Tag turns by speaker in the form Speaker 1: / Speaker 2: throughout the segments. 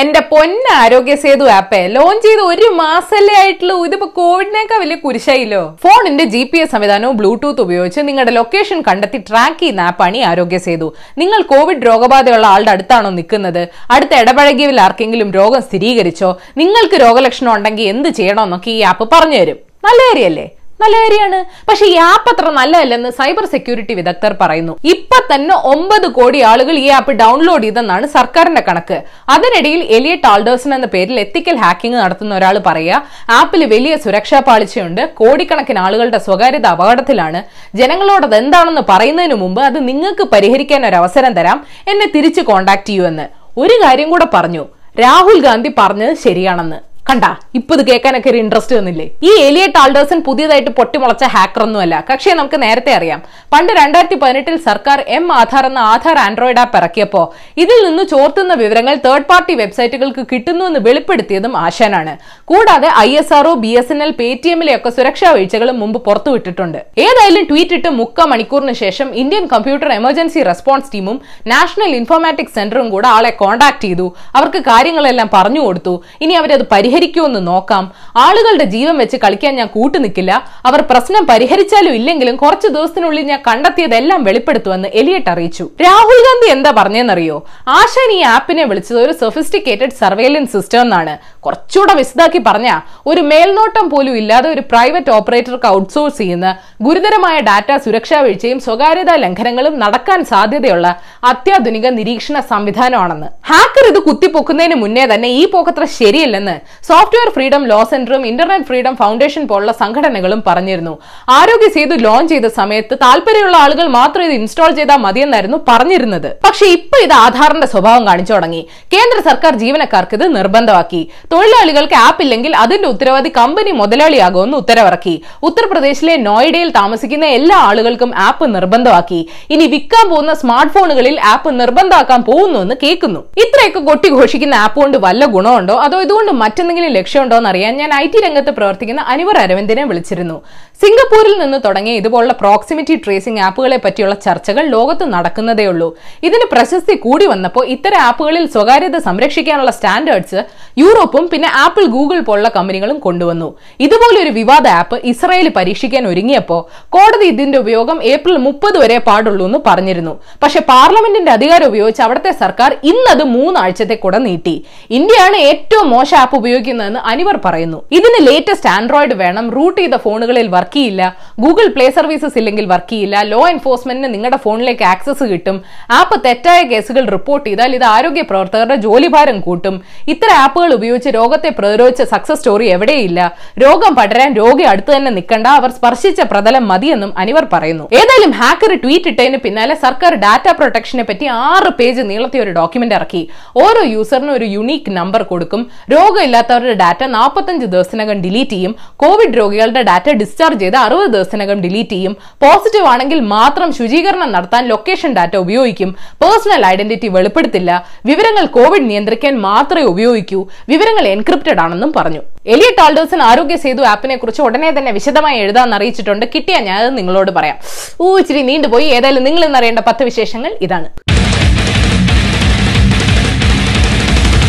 Speaker 1: എന്റെ പൊന്ന ആരോഗ്യ സേതു ആപ്പ് ലോഞ്ച് ചെയ്ത് ഒരു മാസല്ലേ ആയിട്ടുള്ളൂ. ഇതിപ്പോ കോവിഡിനേക്കാൾ വലിയ കുരിശായില്ലോ? ഫോണിന്റെ ജി പി എസ് സംവിധാനവും ബ്ലൂടൂത്ത് ഉപയോഗിച്ച് നിങ്ങളുടെ ലൊക്കേഷൻ കണ്ടെത്തി ട്രാക്ക് ചെയ്യുന്ന ആപ്പാണ് ഈ ആരോഗ്യ സേതു. നിങ്ങൾ കോവിഡ് രോഗബാധയുള്ള ആളുടെ അടുത്താണോ നിൽക്കുന്നത്? അടുത്ത ഇടപഴകിയവരിൽ ആർക്കെങ്കിലും രോഗം സ്ഥിരീകരിച്ചോ? നിങ്ങൾക്ക് രോഗലക്ഷണം ഉണ്ടെങ്കിൽ എന്ത് ചെയ്യണമെന്നൊക്കെ ഈ ആപ്പ് പറഞ്ഞുതരും നല്ല കാര്യമല്ലേ നല്ല കാര്യമാണ് പക്ഷെ ഈ ആപ്പ് അത്ര നല്ലതല്ലെന്ന് സൈബർ സെക്യൂരിറ്റി വിദഗ്ധർ പറയുന്നു. ഇപ്പൊ തന്നെ ഒമ്പത് കോടി ആളുകൾ ഈ ആപ്പ് ഡൗൺലോഡ് ചെയ്തെന്നാണ് സർക്കാരിന്റെ കണക്ക്. അതിനിടയിൽ എലിയറ്റ് ആൾഡേഴ്സൺ എന്ന പേരിൽ എത്തിക്കൽ ഹാക്കിംഗ് നടത്തുന്ന ഒരാൾ പറയുക ആപ്പിൽ വലിയ സുരക്ഷാ പാളിച്ചയുണ്ട്. കോടിക്കണക്കിന് ആളുകളുടെ സ്വകാര്യത അപകടത്തിലാണ്. ജനങ്ങളോട് എന്താണെന്ന് പറയുന്നതിന് മുമ്പ് അത് നിങ്ങൾക്ക് പരിഹരിക്കാൻ ഒരു അവസരം തരാം. എന്നെ തിരിച്ച് കോണ്ടാക്ട് എന്ന്. ഒരു കാര്യം കൂടെ പറഞ്ഞു. രാഹുൽ ഗാന്ധി പറഞ്ഞത് ശരിയാണെന്ന്. കണ്ട ഇപ്പൊ ഇത് കേൾക്കാനൊക്കെ ഒരു ഇൻട്രസ്റ്റ് വന്നില്ലേ? ഈ എലിയറ്റ് ആൾഡേഴ്സൺ പുതിയതായിട്ട് പൊട്ടിമുളച്ച ഹാക്കർ ഒന്നുമല്ല. പക്ഷേ നമുക്ക് നേരത്തെ അറിയാം. പണ്ട് രണ്ടായിരത്തി പതിനെട്ടിൽ സർക്കാർ എം ആധാർ എന്ന ആധാർ ആൻഡ്രോയിഡ് ആപ്പ് ഇറക്കിയപ്പോ ഇതിൽ നിന്ന് ചോർത്തുന്ന വിവരങ്ങൾ തേർഡ് പാർട്ടി വെബ്സൈറ്റുകൾക്ക് കിട്ടുന്നു എന്ന് വെളിപ്പെടുത്തിയതും ആശാനാണ്. കൂടാതെ I S R O B S N L പേടിഎമ്മിലെയൊക്കെ സുരക്ഷാ വീഴ്ചകളും മുമ്പ് പുറത്തുവിട്ടിട്ടുണ്ട് ഏതായാലും ട്വീറ്റ് ഇട്ട് മുക്ക മണിക്കൂറിന് ശേഷം ഇന്ത്യൻ കമ്പ്യൂട്ടർ എമർജൻസി റെസ്പോൺസ് ടീമും നാഷണൽ ഇൻഫോർമാറ്റിക്സ് സെന്ററും കൂടെ ആളെ കോൺടാക്ട് ചെയ്തു. അവർക്ക് കാര്യങ്ങളെല്ലാം പറഞ്ഞു കൊടുത്തു. ഇനി അവരത് പരിഹരിക്കുമെന്ന് നോക്കാം. ആളുകളുടെ ജീവൻ വെച്ച് കളിക്കാൻ ഞാൻ കൂട്ടുനിൽക്കില്ല അവർ പ്രശ്നം പരിഹരിച്ചാലും ഇല്ലെങ്കിലും കുറച്ച് ദിവസത്തിനുള്ളിൽ ഞാൻ കണ്ടെത്തിയതെല്ലാം വെളിപ്പെടുത്തുമെന്ന് എലിയട്ട് അറിയിച്ചു. രാഹുൽ ഗാന്ധി എന്താ പറഞ്ഞെന്നറിയോ? ആശാൻ ഈ ആപ്പിനെ വിളിച്ചത് ഒരു സൊഫിസ്റ്റിക്കേറ്റഡ് സർവേലൻസ് സിസ്റ്റം എന്നാണ്. കുറച്ചുകൂടെ വിശദാക്കി പറഞ്ഞ ഒരു മേൽനോട്ടം പോലും ഇല്ലാതെ ഒരു പ്രൈവറ്റ് ഓപ്പറേറ്റർക്ക് ഔട്ട്സോഴ്സ് ചെയ്യുന്ന ഗുരുതരമായ ഡാറ്റ സുരക്ഷാ വീഴ്ചയും സ്വകാര്യതാ ലംഘനങ്ങളും നടക്കാൻ സാധ്യതയുള്ള അത്യാധുനിക നിരീക്ഷണ സംവിധാനമാണെന്ന്. ഹാക്കർ ഇത് കുത്തിപ്പൊക്കുന്നതിന് മുന്നേ തന്നെ ഈ പോക്കത്ര ശരിയല്ലെന്ന് സോഫ്റ്റ്വെയർ ഫ്രീഡം ലോ സെന്ററും ഇന്റർനെറ്റ് ഫ്രീഡം ഫൗണ്ടേഷൻ പോലുള്ള സംഘടനകളും പറഞ്ഞിരുന്നു. ആരോഗ്യ സേതു ലോഞ്ച് ചെയ്ത സമയത്ത് താല്പര്യമുള്ള ആളുകൾ മാത്രം ഇത് ഇൻസ്റ്റാൾ ചെയ്താൽ മതിയെന്നായിരുന്നു പറഞ്ഞിരുന്നത്. പക്ഷേ ഇപ്പൊ ഇത് ആധാറിന്റെ സ്വഭാവം കാണിച്ചു തുടങ്ങി. കേന്ദ്ര സർക്കാർ ജീവനക്കാർക്ക് ഇത് നിർബന്ധമാക്കി. തൊഴിലാളികൾക്ക് ആപ്പ് ഇല്ലെങ്കിൽ അതിന്റെ ഉത്തരവാദി കമ്പനി മുതലാളിയാകുമെന്ന് ഉത്തരവിറക്കി. ഉത്തർപ്രദേശിലെ നോയിഡയിൽ താമസിക്കുന്ന എല്ലാ ആളുകൾക്കും ആപ്പ് നിർബന്ധമാക്കി. ഇനി വിൽക്കാൻ പോകുന്ന സ്മാർട്ട് ഫോണുകളിൽ ആപ്പ് നിർബന്ധമാക്കാൻ പോകുന്നു എന്ന് കേൾക്കുന്നു. ഇത്രയൊക്കെ കൊട്ടി ഘോഷിക്കുന്ന ആപ്പ് കൊണ്ട് വല്ല ഗുണമുണ്ടോ? അതോ ഇതുകൊണ്ട് മറ്റെന്തെങ്കിലും ലക്ഷ്യമുണ്ടോ എന്ന് അറിയാൻ ഞാൻ ഐ ടി രംഗത്ത് പ്രവർത്തിക്കുന്ന അനുവർ അരവിന്ദിനെ വിളിച്ചിരുന്നു. സിംഗപ്പൂരിൽ നിന്ന് തുടങ്ങിയ ഇതുപോലുള്ള പ്രോക്സിമിറ്റി ട്രേസിംഗ് ആപ്പുകളെ പറ്റിയുള്ള ചർച്ചകൾ ലോകത്ത് നടക്കുന്നതേ ഉള്ളൂ. ഇതിന് പ്രശസ്തി കൂടി വന്നപ്പോൾ ഇത്തരം ആപ്പുകളിൽ സ്വകാര്യത സംരക്ഷിക്കാനുള്ള സ്റ്റാൻഡേർഡ്സ് യൂറോപ്പും പിന്നെ ആപ്പിൾ ഗൂഗിൾ പോലുള്ള കമ്പനികളും കൊണ്ടുവന്നു. ഇതുപോലെ ഒരു വിവാദ ആപ്പ് ഇസ്രായേൽ പരീക്ഷിക്കാൻ ഒരുങ്ങിയപ്പോൾ കോടതി ഇതിന്റെ ഉപയോഗം ഏപ്രിൽ മുപ്പത് വരെ പാടുള്ളൂ എന്ന് പറഞ്ഞിരുന്നു. പക്ഷെ പാർലമെന്റിന്റെ അധികാരം ഉപയോഗിച്ച് അവിടുത്തെ സർക്കാർ ഇന്നത് മൂന്നാഴ്ചത്തെ കൂടെ നീട്ടി. ഇന്ത്യയാണ് ഏറ്റവും മോശം ആപ്പ് ഉപയോഗിക്കുന്നതെന്ന് അനിവർ പറയുന്നു. ഇതിന് ലേറ്റസ്റ്റ് ആൻഡ്രോയിഡ് വേണം റൂട്ട് ചെയ്ത ഫോണുകളിൽ വർക്ക് ചെയ്യില്ല ഗൂഗിൾ പ്ലേ സർവീസസ് ഇല്ലെങ്കിൽ വർക്ക് ചെയ്യില്ല ലോ എൻഫോഴ്സ്മെന്റിന് നിങ്ങളുടെ ഫോണിലേക്ക് ആക്സസ് കിട്ടും ആപ്പ് തെറ്റായ കേസുകൾ റിപ്പോർട്ട് ചെയ്താൽ ഇത് ആരോഗ്യ പ്രവർത്തകരുടെ ജോലിഭാരം കൂട്ടും. ഇത്തരം ആപ്പുകൾ ഉപയോഗിച്ച് രോഗത്തെ പ്രതിരോധിച്ച സക്സസ് സ്റ്റോറി എവിടെയില്ല. രോഗം പടരാൻ രോഗി അടുത്ത് തന്നെ നിൽക്കണ്ട. അവർ സ്പർശിച്ച പ്രതലം മതിയെന്നും അനിവർ പറയുന്നു. ഏതായാലും ഹാക്കർ ട്വീറ്റ് ഇട്ടതിന് പിന്നാലെ സർക്കാർ ഡാറ്റ പ്രൊട്ടക്ഷനെ പറ്റി ആറ് പേജ് നീളത്തെ ഒരു ഡോക്യുമെന്റ് ഇറക്കി. ഓരോ യൂസറിനും ഒരു യുണീക്ക് നമ്പർ കൊടുക്കും. രോഗമില്ലാത്തവരുടെ ഡാറ്റ നാൽപ്പത്തഞ്ച് ദിവസത്തിനകം ഡിലീറ്റ് ചെയ്യും. കോവിഡ് രോഗികളുടെ ഡാറ്റ ഡിസ്ചാർജ് ചെയ്ത് അറുപത് ദിവസത്തിനകം ഡിലീറ്റ് ചെയ്യും. പോസിറ്റീവ് ആണെങ്കിൽ മാത്രം ശുചീകരണം നടത്താൻ ലൊക്കേഷൻ ഡാറ്റ ഉപയോഗിക്കും. പേഴ്സണൽ ഐഡന്റിറ്റി വെളിപ്പെടുത്തില്ല. വിവരങ്ങൾ കോവിഡ് നിയന്ത്രിക്കാൻ മാത്രമേ ഉപയോഗിക്കൂ. വിവരങ്ങൾ എൻക്രിപ്റ്റഡ് ആണെന്നും പറഞ്ഞു. എലിയറ്റ് ആൾഡേഴ്സൺ ആരോഗ്യ സേതു ആപ്പിനെ കുറിച്ച് ഉടനെ തന്നെ വിശദമായി എഴുതാൻ അറിയിച്ചിട്ടുണ്ട്. കിട്ടിയാൽ ഞാൻ നിങ്ങളോട് പറയാം. ഊ ഇച്ചിരി നീണ്ടുപോയി. ഏതായാലും നിങ്ങൾ ഇന്നറിയേണ്ട പത്ത് വിശേഷങ്ങൾ ഇതാണ്.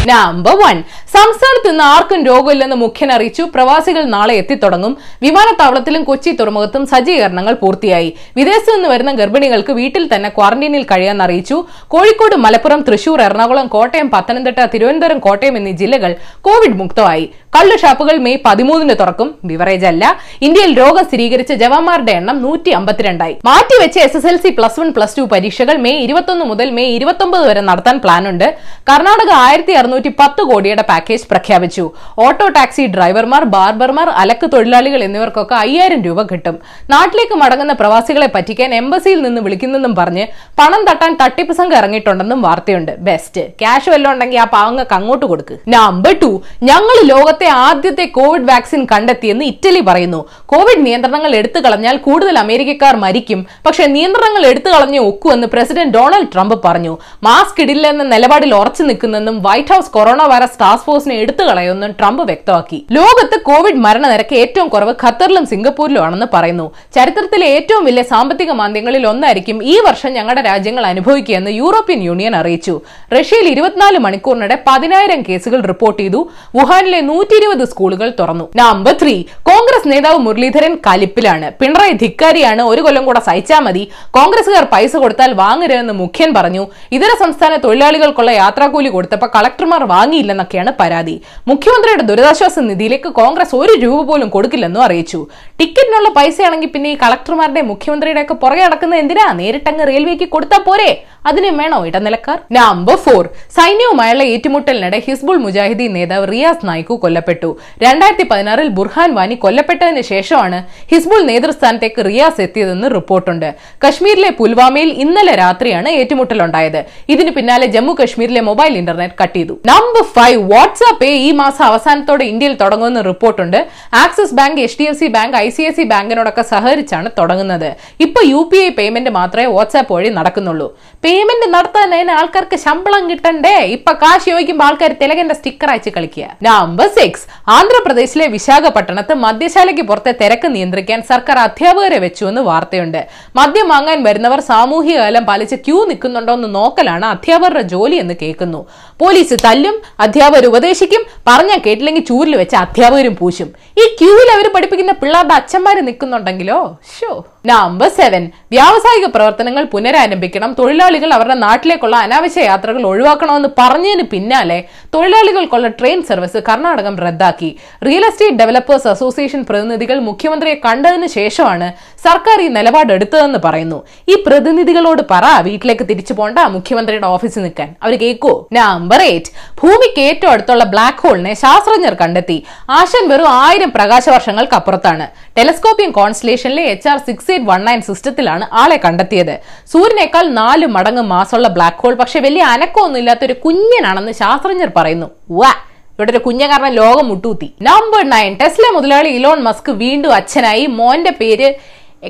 Speaker 1: നമ്പർ വൺ സംസ്ഥാനത്ത് ഇന്ന് ആർക്കും രോഗമില്ലെന്ന് മുഖ്യൻ അറിയിച്ചു. പ്രവാസികൾ നാളെ എത്തിത്തുടങ്ങും. വിമാനത്താവളത്തിലും കൊച്ചി തുറമുഖത്തും സജ്ജീകരണങ്ങൾ പൂർത്തിയായി. വിദേശത്തു നിന്ന് വരുന്ന ഗർഭിണികൾക്ക് വീട്ടിൽ തന്നെ ക്വാറന്റീനിൽ കഴിയാൻ അറിയിച്ചു. കോഴിക്കോട് മലപ്പുറം തൃശൂർ എറണാകുളം കോട്ടയം പത്തനംതിട്ട തിരുവനന്തപുരം കോട്ടയം എന്നീ ജില്ലകൾ കോവിഡ് മുക്തമായി. കള്ളു ഷാപ്പുകൾ മെയ് പതിമൂന്നിന് തുറക്കും. ബിവറേജ് അല്ല ഇന്ത്യയിൽ രോഗം സ്ഥിരീകരിച്ച ജവാന്മാരുടെ എണ്ണം നൂറ്റി അമ്പത്തിരണ്ടായി മാറ്റിവെച്ച S S L C plus one plus two പരീക്ഷകൾ മെയ് ഇരുപത്തൊന്ന് മുതൽ മെയ് ഇരുപത്തൊമ്പത് വരെ നടത്താൻ പ്ലാനുണ്ട് കർണാടക ആയിരത്തി അറുന്നൂറ്റി പത്ത് കോടിയുടെ പാക്കേജ് പ്രഖ്യാപിച്ചു. ഓട്ടോ ടാക്സി ഡ്രൈവർമാർ ബാർബർമാർ അലക്ക് തൊഴിലാളികൾ എന്നിവർക്കൊക്കെ അയ്യായിരം രൂപ കിട്ടും. നാട്ടിലേക്ക് മടങ്ങുന്ന പ്രവാസികളെ പറ്റിക്കാൻ എംബസിയിൽ നിന്ന് വിളിക്കുന്നെന്നും പറഞ്ഞ് പണം തട്ടാൻ തട്ടിപ്പ് സംഘം ഇറങ്ങിയിട്ടുണ്ടെന്നും വാർത്തയുണ്ട്. ബെസ്റ്റ് ക്യാഷ് വല്ലതും ഉണ്ടെങ്കിൽ ആ പാവങ്ങൾക്ക് അങ്ങോട്ട് കൊടുക്ക്. നമ്പർ ടു ഞങ്ങൾ ലോകത്തെ ആദ്യത്തെ കോവിഡ് വാക്സിൻ കണ്ടെത്തിയെന്ന് ഇറ്റലി പറയുന്നു. കോവിഡ് നിയന്ത്രണങ്ങൾ എടുത്തു കളഞ്ഞാൽ കൂടുതൽ അമേരിക്കക്കാർ മരിക്കും. പക്ഷെ നിയന്ത്രണങ്ങൾ എടുത്തു കളഞ്ഞേ ഒക്കുമെന്ന് പ്രസിഡന്റ് ഡൊണാൾഡ് ട്രംപ് പറഞ്ഞു. മാസ്ക് ഇടില്ല എന്ന നിലപാടിൽ ഉറച്ചു നിൽക്കുന്നെന്നും White House corona virus task ഫോഴ്സിനെ എടുത്തു കളയുമെന്നും ട്രംപ് വ്യക്തമാക്കി. ലോകത്ത് കോവിഡ് മരണനിരക്ക് ഏറ്റവും കുറവ് ഖത്തറിലും സിംഗപ്പൂരിലും ആണെന്ന് പറയുന്നു. ചരിത്രത്തിലെ ഏറ്റവും വലിയ സാമ്പത്തിക മാന്ദ്യങ്ങളിൽ ഒന്നായിരിക്കും ഈ വർഷം ഞങ്ങളുടെ രാജ്യങ്ങൾ അനുഭവിക്കുകയെന്ന് യൂറോപ്യൻ യൂണിയൻ അറിയിച്ചു. റഷ്യയിൽ ഇരുപത്തിനാല് മണിക്കൂറിനിടെ പതിനായിരം കേസുകൾ റിപ്പോർട്ട് ചെയ്തു. വുഹാനിലെ നൂറ്റി ഇരുപത് സ്കൂളുകൾ തുറന്നു. നമ്പർ ത്രീ കോൺഗ്രസ് നേതാവ് മുരളീധരൻ കലിപ്പിലാണ്. പിണറായി ധിക്കാരിയാണ് ഒരു കൊല്ലം കൂടെ സഹിച്ചാൽ മതി. കോൺഗ്രസുകാർ പൈസ കൊടുത്താൽ വാങ്ങരുതെന്ന് മുഖ്യൻ പറഞ്ഞു. ഇതര സംസ്ഥാന തൊഴിലാളികൾക്കുള്ള യാത്രാക്കൂലി കൊടുത്തപ്പോൾ കളക്ടർമാർ വാങ്ങിയില്ലെന്നൊക്കെയാണ് പരാതി. മുഖ്യമന്ത്രിയുടെ ദുരിതാശ്വാസ നിധിയിലേക്ക് കോൺഗ്രസ് ഒരു രൂപ പോലും കൊടുക്കില്ലെന്നും അറിയിച്ചു. ടിക്കറ്റിനുള്ള പൈസയാണെങ്കിൽ പിന്നെ ഈ കളക്ടർമാരുടെ മുഖ്യമന്ത്രിയുടെ ഒക്കെ പുറകെ നടക്കുന്ന എന്തിനാ? നേരിട്ടങ്ങ് റെയിൽവേക്ക് കൊടുത്താൽ പോരെ? അതിന് വേണോ ഇടനിലക്കാർ? നമ്പർ ഫോർ സൈന്യവുമായുള്ള ഏറ്റുമുട്ടലിനിടെ ഹിസ്ബുൾ മുജാഹിദി നേതാവ് റിയാസ് നായിക്കു കൊല്ലപ്പെട്ടു. രണ്ടായിരത്തി പതിനാറിൽ ബുർഹാൻ വാനി കൊല്ലപ്പെട്ടതിന് ശേഷമാണ് ഹിസ്ബുൾ നേതൃസ്ഥാനത്തേക്ക് റിയാസ് എത്തിയതെന്ന് റിപ്പോർട്ടുണ്ട്. കശ്മീരിലെ പുൽവാമയിൽ ഇന്നലെ രാത്രിയാണ് ഏറ്റുമുട്ടലുണ്ടായത്. ഇതിന് പിന്നാലെ ജമ്മു കശ്മീരിലെ മൊബൈൽ ഇന്റർനെറ്റ് കട്ട് ചെയ്തു. നമ്പർ ഫൈവ് വാട്സ്ആപ്പ് പേ ഈ മാസം അവസാനത്തോടെ ഇന്ത്യയിൽ തുടങ്ങുമെന്ന് റിപ്പോർട്ടുണ്ട്. Axis bank H D F C bank I C I C ബാങ്കിനോടൊക്കെ സഹകരിച്ചാണ് തുടങ്ങുന്നത്. ഇപ്പൊ യു പി ഐ പേയ്മെന്റ് മാത്രമേ വാട്സ്ആപ്പ് വഴി നടക്കുന്നുള്ളൂ. പേയ്മെന്റ് നടത്താൻ ആൾക്കാർക്ക് ശമ്പളം കിട്ടണ്ടേ? ഇപ്പൊ കാശ് ചോദിക്കുമ്പോൾ ആൾക്കാർ തിലകന്റെ സ്റ്റിക്കർ അയച്ച് കളിക്കുക. നമ്പർ സിക്സ് ആന്ധ്രാപ്രദേശിലെ വിശാഖപട്ടണത്ത് മദ്യശാലയ്ക്ക് പുറത്തെ തിരക്ക് നിയന്ത്രിക്കാൻ സർക്കാർ അധ്യാപകരെ വെച്ചു എന്ന് വാർത്തയുണ്ട്. മദ്യം വാങ്ങാൻ വരുന്നവർ സാമൂഹിക അകലം പാലിച്ച് ക്യൂ നിൽക്കുന്നുണ്ടോ എന്ന് നോക്കലാണ് അധ്യാപകരുടെ ജോലി എന്ന് കേൾക്കുന്നു. പോലീസ് തല്ലും അധ്യാപകർ ഉപദേശിക്കും. പറഞ്ഞാൽ കേട്ടില്ലെങ്കിൽ ചൂരിൽ വെച്ച് അധ്യാപകരും പൂശും. ഈ ക്യൂവിൽ അവർ പഠിപ്പിക്കുന്ന പിള്ളേരുടെ അച്ഛന്മാർ നിൽക്കുന്നുണ്ടെങ്കിലോ? ഷോ നമ്പർ സെവൻ വ്യാവസായിക പ്രവർത്തനങ്ങൾ പുനരാരംഭിക്കണം. തൊഴിലാളികൾ അവരുടെ നാട്ടിലേക്കുള്ള അനാവശ്യ യാത്രകൾ ഒഴിവാക്കണമെന്ന് പറഞ്ഞതിന് പിന്നാലെ തൊഴിലാളികൾക്കുള്ള ട്രെയിൻ സർവീസ് കർണാടകം റദ്ദാക്കി. റിയൽ എസ്റ്റേറ്റ് ഡെവലപ്പേഴ്സ് അസോസിയേഷൻ പ്രതിനിധികൾ മുഖ്യമന്ത്രിയെ കണ്ടതിന് ശേഷമാണ് സർക്കാർ ഈ നിലപാട് എടുത്തതെന്ന് പറയുന്നു. ഈ പ്രതിനിധികളോട് പറ വീട്ടിലേക്ക് തിരിച്ചു പോണ്ട മുഖ്യമന്ത്രിയുടെ ഓഫീസിൽ നിൽക്കാൻ. അവർ കേൾക്കോ നമ്പർ എയ്റ്റ് ഭൂമിക്ക് ഏറ്റവും അടുത്തുള്ള ബ്ലാക്ക് ഹോളിനെ ശാസ്ത്രജ്ഞർ കണ്ടെത്തി. ആശൻ വെറും ആയിരം പ്രകാശ വർഷങ്ങൾക്ക് അപ്പുറത്താണ് Telescopium കോൺസ്റ്റലേഷനിലെ H R six eight one nine സിസ്റ്റത്തിലാണ് ആളെ കണ്ടെത്തിയത്. സൂര്യനേക്കാൾ നാല് മടങ്ങ് മാസമുള്ള ബ്ലാക്ക് ഹോൾ പക്ഷെ വലിയ അനക്കമൊന്നും ഇല്ലാത്ത ഒരു കുഞ്ഞനാണെന്ന് ശാസ്ത്രജ്ഞർ പറയുന്നു. വാ ഇവിടെ ഒരു കുഞ്ഞ കാരണം ലോകം മുട്ടൂത്തി നമ്പർ നയൻ ടെസ്ല മുതലാളി ഇലോൺ മസ്ക് വീണ്ടും അച്ഛനായി. മോന്റെ പേര്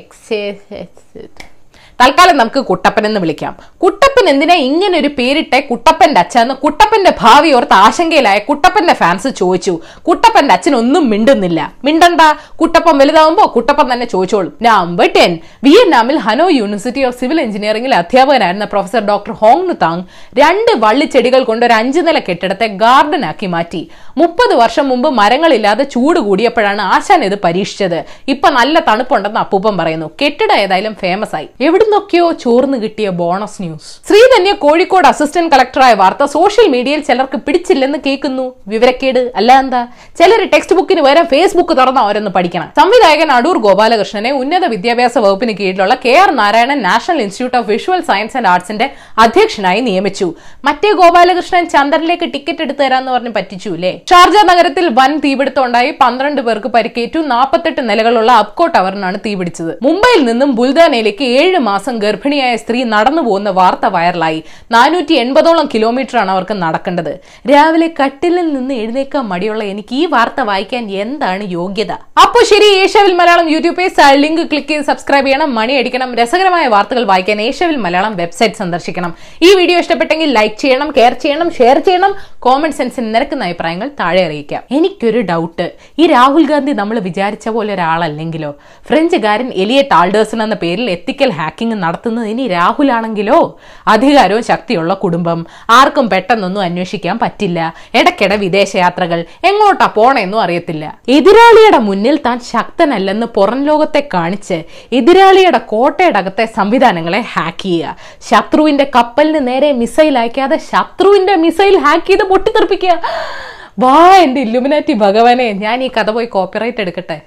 Speaker 1: എക്സേ തൽക്കാലം നമുക്ക് കുട്ടപ്പൻ എന്ന് വിളിക്കാം. കുട്ടപ്പൻ എന്തിനാ ഇങ്ങനെ ഒരു പേരിട്ടെ കുട്ടപ്പന്റെ അച്ഛൻ കുട്ടപ്പന്റെ ഭാവി ഓർത്ത് ആശങ്കയിലായ കുട്ടപ്പന്റെ ഫാൻസ് ചോദിച്ചു. കുട്ടപ്പന്റെ അച്ഛൻ ഒന്നും മിണ്ടുന്നില്ല. മിണ്ടണ്ട കുട്ടപ്പൻ വലുതാവുമ്പോ കുട്ടപ്പൻ തന്നെ ചോദിച്ചോളും. നമ്പർ ടെൻ വിയറ്റ്നാമിൽ ഹനോ യൂണിവേഴ്സിറ്റി ഓഫ് സിവിൽ എഞ്ചിനീയറിംഗിൽ അധ്യാപകനായിരുന്ന പ്രൊഫസർ ഡോക്ടർ ഹോങ് താങ് രണ്ട് വള്ളിച്ചെടികൾ കൊണ്ട് ഒരു അഞ്ചു നില കെട്ടിടത്തെ ഗാർഡൻ ആക്കി മാറ്റി. മുപ്പത് വർഷം മുമ്പ് മരങ്ങളില്ലാതെ ചൂട് കൂടിയപ്പോഴാണ് ആശാൻ ഇത് പരീക്ഷിച്ചത്. ഇപ്പൊ നല്ല തണുപ്പുണ്ടെന്ന് അപ്പൂപ്പൻ പറയുന്നു. കെട്ടിടം ഏതായാലും ഫേമസ് ആയി. എവിടുന്നൊക്കെയോ ചോർന്ന് കിട്ടിയ bonus news. Sreedhanya Kozhikode assistant കളക്ടറായ വാർത്ത സോഷ്യൽ മീഡിയയിൽ ചിലർക്ക് പിടിച്ചില്ലെന്ന് കേൾക്കുന്നു. വിവരക്കേട് അല്ല എന്താ? ചിലർ ടെക്സ്റ്റ് ബുക്കിന് പകരം ഫേസ്ബുക്ക് തുറന്ന അവരൊന്ന് പഠിക്കണം. സംവിധായകൻ അടൂർ ഗോപാലകൃഷ്ണനെ ഉന്നത വിദ്യാഭ്യാസ വകുപ്പിന് കീഴിലുള്ള K R Narayanan national institute of visual science and ആർട്സിന്റെ അധ്യക്ഷനായി നിയമിച്ചു. മറ്റേ ഗോപാലകൃഷ്ണൻ ചന്ദ്രനിലേക്ക് ടിക്കറ്റ് എടുത്തു തരാന്ന് പറഞ്ഞ് പറ്റിച്ചു അല്ലേ ഷാർജ നഗരത്തിൽ വൻ തീപിടുത്തം ഉണ്ടായി. പന്ത്രണ്ട് പേർക്ക് പരിക്കേറ്റു. നാൽപ്പത്തെട്ട് നിലകളുള്ള അപ്കോ ടവറിനാണ് തീപിടിച്ചത്. മുംബൈയിൽ നിന്നും ബുൽദാനയിലേക്ക് ഏഴ് മാസം ഗർഭിണിയായ സ്ത്രീ നടന്നു പോകുന്ന വാർത്ത വൈറലായി. നാനൂറ്റി എൺപതോളം കിലോമീറ്ററാണ് അവർക്ക് നടക്കേണ്ടത്. രാവിലെ കട്ടിലിൽ നിന്ന് എഴുന്നേക്കാൻ മടിയുള്ള എനിക്ക് ഈ വാർത്ത വായിക്കാൻ എന്താണ് യോഗ്യത? അപ്പോൾ ശരി Asiaville Malayalam YouTube page link click ചെയ്ത് സബ്സ്ക്രൈബ് ചെയ്യണം. മണി അടിക്കണം. രസകരമായ വാർത്തകൾ വായിക്കാൻ ഏഷ്യാവിൽ മലയാളം വെബ്സൈറ്റ് സന്ദർശിക്കണം. ഈ വീഡിയോ ഇഷ്ടപ്പെട്ടെങ്കിൽ ലൈക്ക് ചെയ്യണം കെയർ ചെയ്യണം ഷെയർ ചെയ്യണം. കോമൺ സെൻസിൽ നിരക്കുന്ന അഭിപ്രായങ്ങൾ താഴെ അറിയിക്കാം. എനിക്കൊരു ഡൗട്ട് ഈ രാഹുൽ ഗാന്ധി നമ്മൾ വിചാരിച്ച പോലെ ഒരാളല്ലെങ്കിലോ? ഫ്രഞ്ചുകാരൻ എലിയറ്റ് ആൾഡേഴ്സൺ എന്ന പേരിൽ എത്തിക്കൽ ഹാക്കിംഗ് നടത്തുന്നത് ഇനി രാഹുലാണെങ്കിലോ? അധികാരവും ശക്തിയുള്ള കുടുംബം. ആർക്കും പെട്ടെന്നൊന്നും അന്വേഷിക്കാൻ പറ്റില്ല. ഇടയ്ക്കിടെ വിദേശയാത്രകൾ. എങ്ങോട്ടാ പോണെന്നും അറിയത്തില്ല. എതിരാളിയുടെ മുന്നിൽ താൻ ശക്തനല്ലെന്ന് പുറം ലോകത്തെ കാണിച്ച് എതിരാളിയുടെ കോട്ടയുടെ അകത്തെ സംവിധാനങ്ങളെ ഹാക്ക് ചെയ്യുക. ശത്രുവിന്റെ കപ്പലിന് നേരെ മിസൈൽ അയക്കാതെ ശത്രുവിന്റെ മിസൈൽ ഹാക്ക് ചെയ്ത് പൊട്ടിത്തെറിപ്പിക്കുക. വാ എന്റെ ഇല്ലുമിനാറ്റി ഭഗവാനെ. ഞാൻ ഈ കഥ പോയി കോപ്പിറൈറ്റ് എടുക്കട്ടെ.